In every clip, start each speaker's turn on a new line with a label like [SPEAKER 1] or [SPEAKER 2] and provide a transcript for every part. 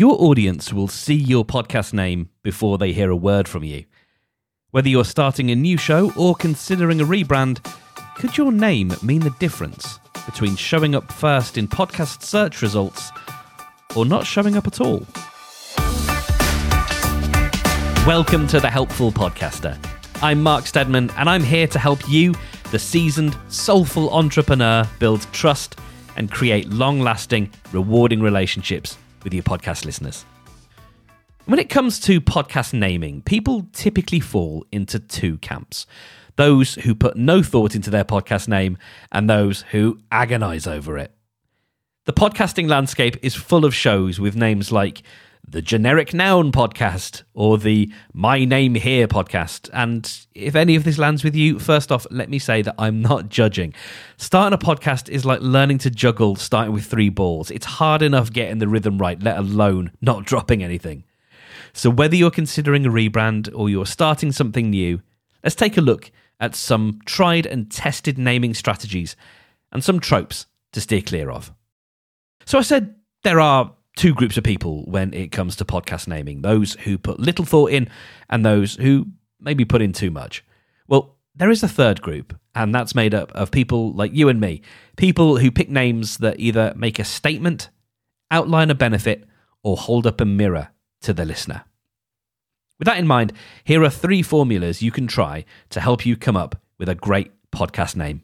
[SPEAKER 1] Your audience will see your podcast name before they hear a word from you. Whether you're starting a new show or considering a rebrand, could your name mean the difference between showing up first in podcast search results or not showing up at all? Welcome to the Helpful Podcaster. I'm Mark Steadman, and I'm here to help you, the seasoned, soulful entrepreneur, build trust and create long lasting, rewarding relationships with your podcast listeners. When it comes to podcast naming, people typically fall into two camps those who put no thought into their podcast name and those who agonize over it. The podcasting landscape is full of shows with names like the Generic Noun podcast or the My Name Here podcast. And if any of this lands with you, first off, let me say that I'm not judging. Starting a podcast is like learning to juggle starting with three balls. It's hard enough getting the rhythm right, let alone not dropping anything. So, whether you're considering a rebrand or you're starting something new, let's take a look at some tried and tested naming strategies and some tropes to steer clear of. So, I said there are two groups of people when it comes to podcast naming those who put little thought in and those who maybe put in too much. Well, there is a third group, and that's made up of people like you and me, people who pick names that either make a statement, outline a benefit, or hold up a mirror to the listener. With that in mind, here are three formulas you can try to help you come up with a great podcast name.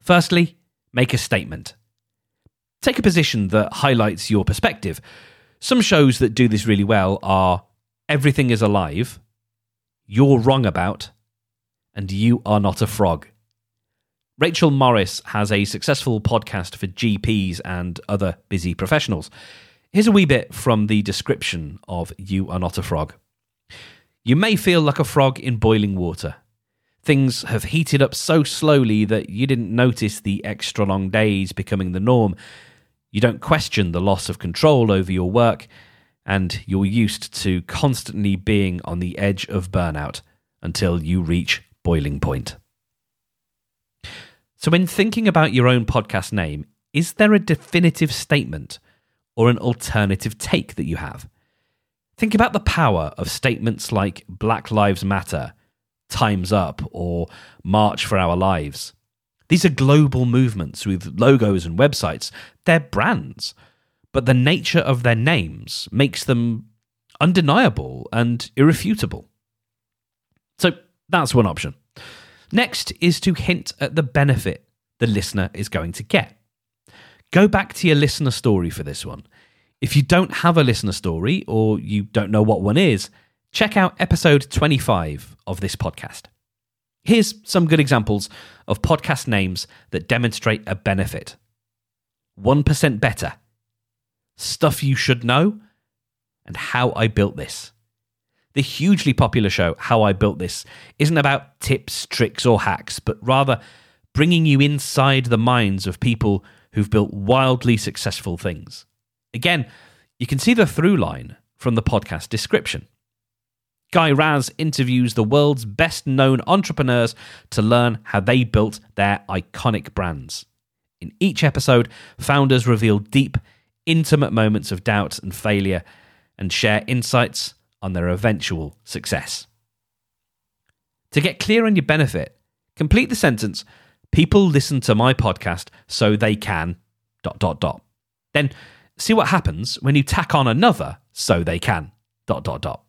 [SPEAKER 1] Firstly, make a statement. A position that highlights your perspective. Some shows that do this really well are Everything is Alive, You're Wrong About, and You Are Not a Frog. Rachel Morris has a successful podcast for GPs and other busy professionals. Here's a wee bit from the description of You Are Not a Frog. You may feel like a frog in boiling water. Things have heated up so slowly that you didn't notice the extra long days becoming the norm. You don't question the loss of control over your work, and you're used to constantly being on the edge of burnout until you reach boiling point. So, when thinking about your own podcast name, is there a definitive statement or an alternative take that you have? Think about the power of statements like Black Lives Matter, Time's Up, or March for Our Lives. These are global movements with logos and websites. They're brands, but the nature of their names makes them undeniable and irrefutable. So that's one option. Next is to hint at the benefit the listener is going to get. Go back to your listener story for this one. If you don't have a listener story or you don't know what one is, check out episode 25 of this podcast. Here's some good examples of podcast names that demonstrate a benefit 1% better, stuff you should know, and how I built this. The hugely popular show, How I Built This, isn't about tips, tricks, or hacks, but rather bringing you inside the minds of people who've built wildly successful things. Again, you can see the through line from the podcast description. Guy Raz interviews the world's best known entrepreneurs to learn how they built their iconic brands. In each episode, founders reveal deep, intimate moments of doubt and failure and share insights on their eventual success. To get clear on your benefit, complete the sentence People listen to my podcast so they can. dot dot dot. Then see what happens when you tack on another so they can. dot dot dot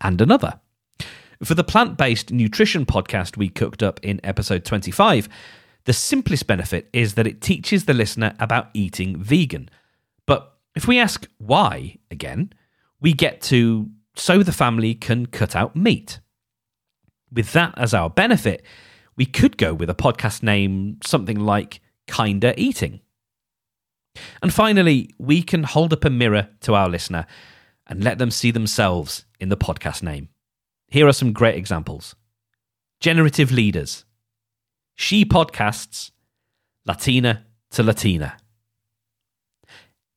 [SPEAKER 1] and another. For the plant based nutrition podcast we cooked up in episode 25, the simplest benefit is that it teaches the listener about eating vegan. But if we ask why again, we get to so the family can cut out meat. With that as our benefit, we could go with a podcast name something like Kinder Eating. And finally, we can hold up a mirror to our listener and let them see themselves in the podcast name. Here are some great examples Generative Leaders, She Podcasts, Latina to Latina.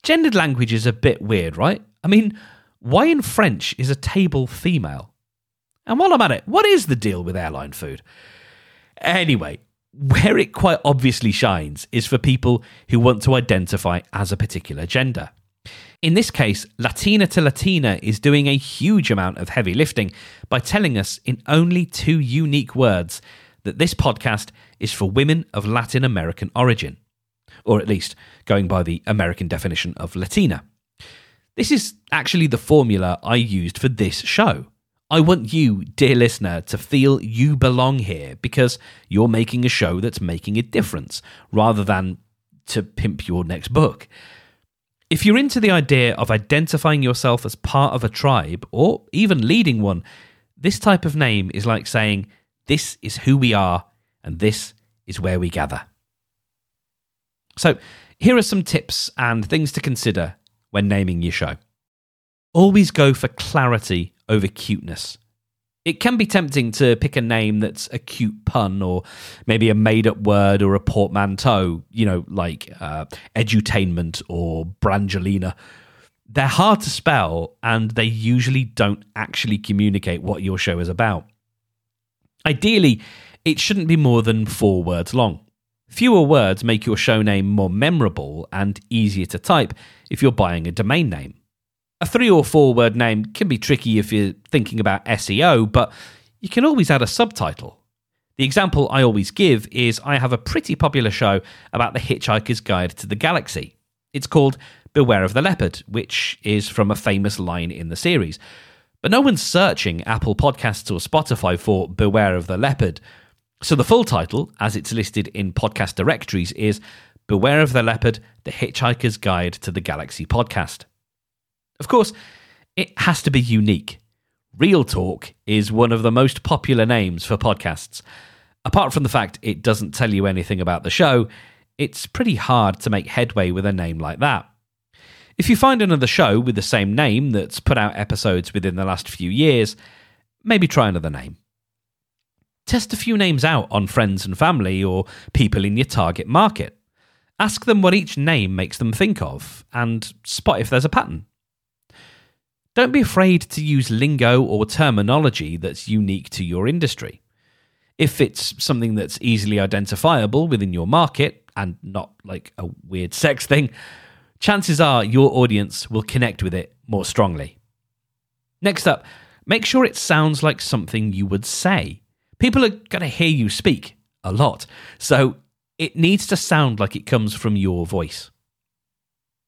[SPEAKER 1] Gendered language is a bit weird, right? I mean, why in French is a table female? And while I'm at it, what is the deal with airline food? Anyway, where it quite obviously shines is for people who want to identify as a particular gender. In this case, Latina to Latina is doing a huge amount of heavy lifting by telling us in only two unique words that this podcast is for women of Latin American origin, or at least going by the American definition of Latina. This is actually the formula I used for this show. I want you, dear listener, to feel you belong here because you're making a show that's making a difference rather than to pimp your next book. If you're into the idea of identifying yourself as part of a tribe or even leading one, this type of name is like saying, This is who we are and this is where we gather. So, here are some tips and things to consider when naming your show. Always go for clarity over cuteness. It can be tempting to pick a name that's a cute pun or maybe a made up word or a portmanteau, you know, like uh, edutainment or Brangelina. They're hard to spell and they usually don't actually communicate what your show is about. Ideally, it shouldn't be more than four words long. Fewer words make your show name more memorable and easier to type if you're buying a domain name. A three or four word name can be tricky if you're thinking about SEO, but you can always add a subtitle. The example I always give is I have a pretty popular show about the Hitchhiker's Guide to the Galaxy. It's called Beware of the Leopard, which is from a famous line in the series. But no one's searching Apple Podcasts or Spotify for Beware of the Leopard. So the full title, as it's listed in podcast directories, is Beware of the Leopard, The Hitchhiker's Guide to the Galaxy podcast. Of course, it has to be unique. Real Talk is one of the most popular names for podcasts. Apart from the fact it doesn't tell you anything about the show, it's pretty hard to make headway with a name like that. If you find another show with the same name that's put out episodes within the last few years, maybe try another name. Test a few names out on friends and family or people in your target market. Ask them what each name makes them think of and spot if there's a pattern. Don't be afraid to use lingo or terminology that's unique to your industry. If it's something that's easily identifiable within your market and not like a weird sex thing, chances are your audience will connect with it more strongly. Next up, make sure it sounds like something you would say. People are going to hear you speak a lot, so it needs to sound like it comes from your voice.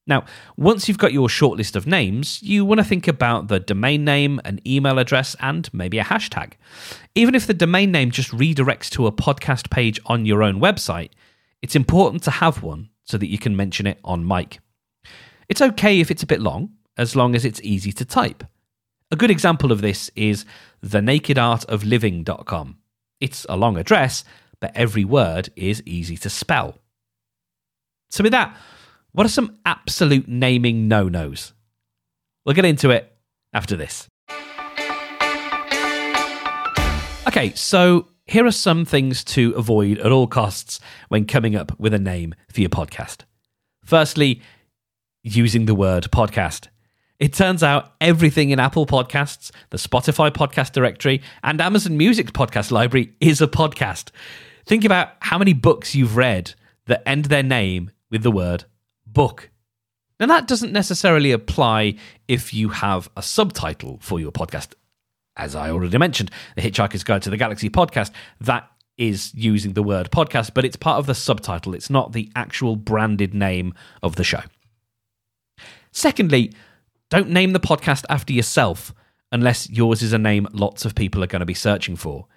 [SPEAKER 1] Now, once you've got your shortlist of names, you want to think about the domain name, an email address, and maybe a hashtag. Even if the domain name just redirects to a podcast page on your own website, it's important to have one so that you can mention it on mic. It's okay if it's a bit long, as long as it's easy to type. A good example of this is thenakedartofliving.com. It's a long address, but every word is easy to spell. So, with that, what are some absolute naming no nos? We'll get into it after this. Okay, so here are some things to avoid at all costs when coming up with a name for your podcast. Firstly, using the word podcast. It turns out everything in Apple Podcasts, the Spotify podcast directory, and Amazon Music's podcast library is a podcast. Think about how many books you've read that end their name with the word book. Now, that doesn't necessarily apply if you have a subtitle for your podcast. As I already mentioned, the Hitchhiker's Guide to the Galaxy podcast, that is using the word podcast, but it's part of the subtitle. It's not the actual branded name of the show. Secondly, don't name the podcast after yourself unless yours is a name lots of people are going to be searching for.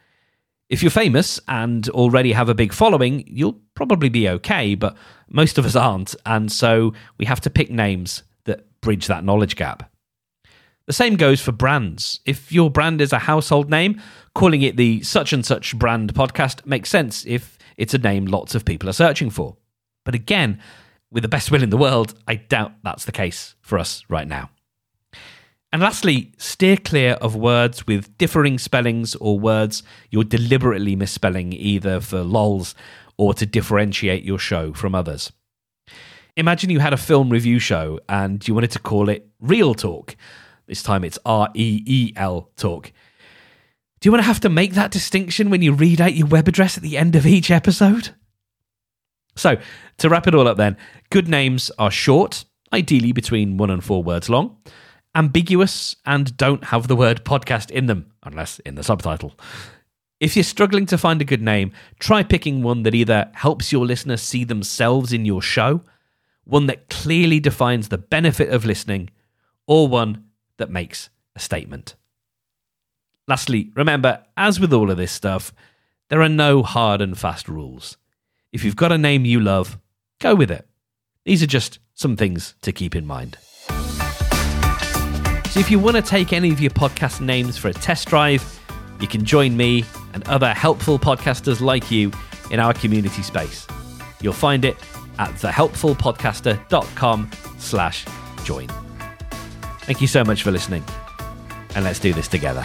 [SPEAKER 1] If you're famous and already have a big following, you'll probably be okay, but most of us aren't, and so we have to pick names that bridge that knowledge gap. The same goes for brands. If your brand is a household name, calling it the such and such brand podcast makes sense if it's a name lots of people are searching for. But again, with the best will in the world, I doubt that's the case for us right now. And lastly, steer clear of words with differing spellings or words you're deliberately misspelling either for lols or to differentiate your show from others. Imagine you had a film review show and you wanted to call it Real Talk. This time it's R E E L Talk. Do you want to have to make that distinction when you read out your web address at the end of each episode? So, to wrap it all up, then, good names are short, ideally between one and four words long, ambiguous, and don't have the word podcast in them, unless in the subtitle. If you're struggling to find a good name, try picking one that either helps your listeners see themselves in your show, one that clearly defines the benefit of listening, or one that makes a statement. Lastly, remember, as with all of this stuff, there are no hard and fast rules. If you've got a name you love, go with it. These are just some things to keep in mind. If you want to take any of your podcast names for a test drive, you can join me and other helpful podcasters like you in our community space. You'll find it at thehelpfulpodcaster.com slash join. Thank you so much for listening, and let's do this together.